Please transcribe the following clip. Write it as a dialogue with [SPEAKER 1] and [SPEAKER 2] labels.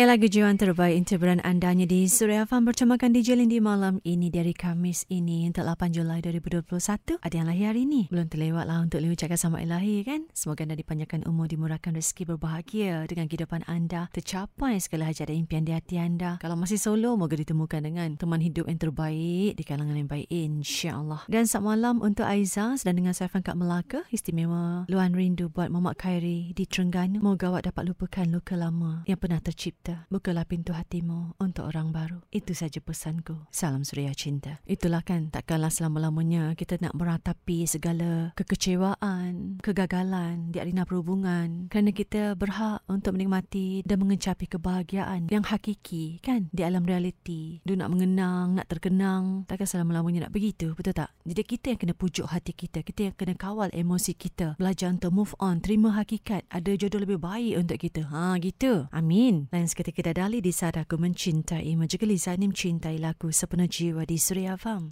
[SPEAKER 1] El lagu jiwan terbaik interberan andanya di Surya Farm bertemakan DJ Lindy malam ini dari Kamis ini untuk 8 Julai 2021. Ada yang lahir hari ini. Belum terlewat lah untuk Liu cakap sama ilahi kan. Semoga anda dipanjangkan umur, dimurahkan rezeki berbahagia dengan kehidupan anda. Tercapai segala hajat dan impian di hati anda. Kalau masih solo, moga ditemukan dengan teman hidup yang terbaik di kalangan yang baik insyaAllah. Dan saat malam untuk Aiza sedang dengan saya Kat Melaka. Istimewa luan rindu buat Muhammad Khairi di Terengganu. Moga awak dapat lupakan luka lama yang pernah tercipta cinta. Bukalah pintu hatimu untuk orang baru. Itu saja pesanku. Salam suria cinta. Itulah kan takkanlah selama-lamanya kita nak meratapi segala kekecewaan, kegagalan di arena perhubungan. Kerana kita berhak untuk menikmati dan mengecapi kebahagiaan yang hakiki kan di alam realiti. Du nak mengenang, nak terkenang. Takkan selama-lamanya nak begitu. Betul tak? Jadi kita yang kena pujuk hati kita. Kita yang kena kawal emosi kita. Belajar untuk move on. Terima hakikat. Ada jodoh lebih baik untuk kita. Ha gitu. Amin. Lain sekali ketika Dali di saat aku mencintai, juga Lizanim cintai lagu sepenuh jiwa di Surya Farm.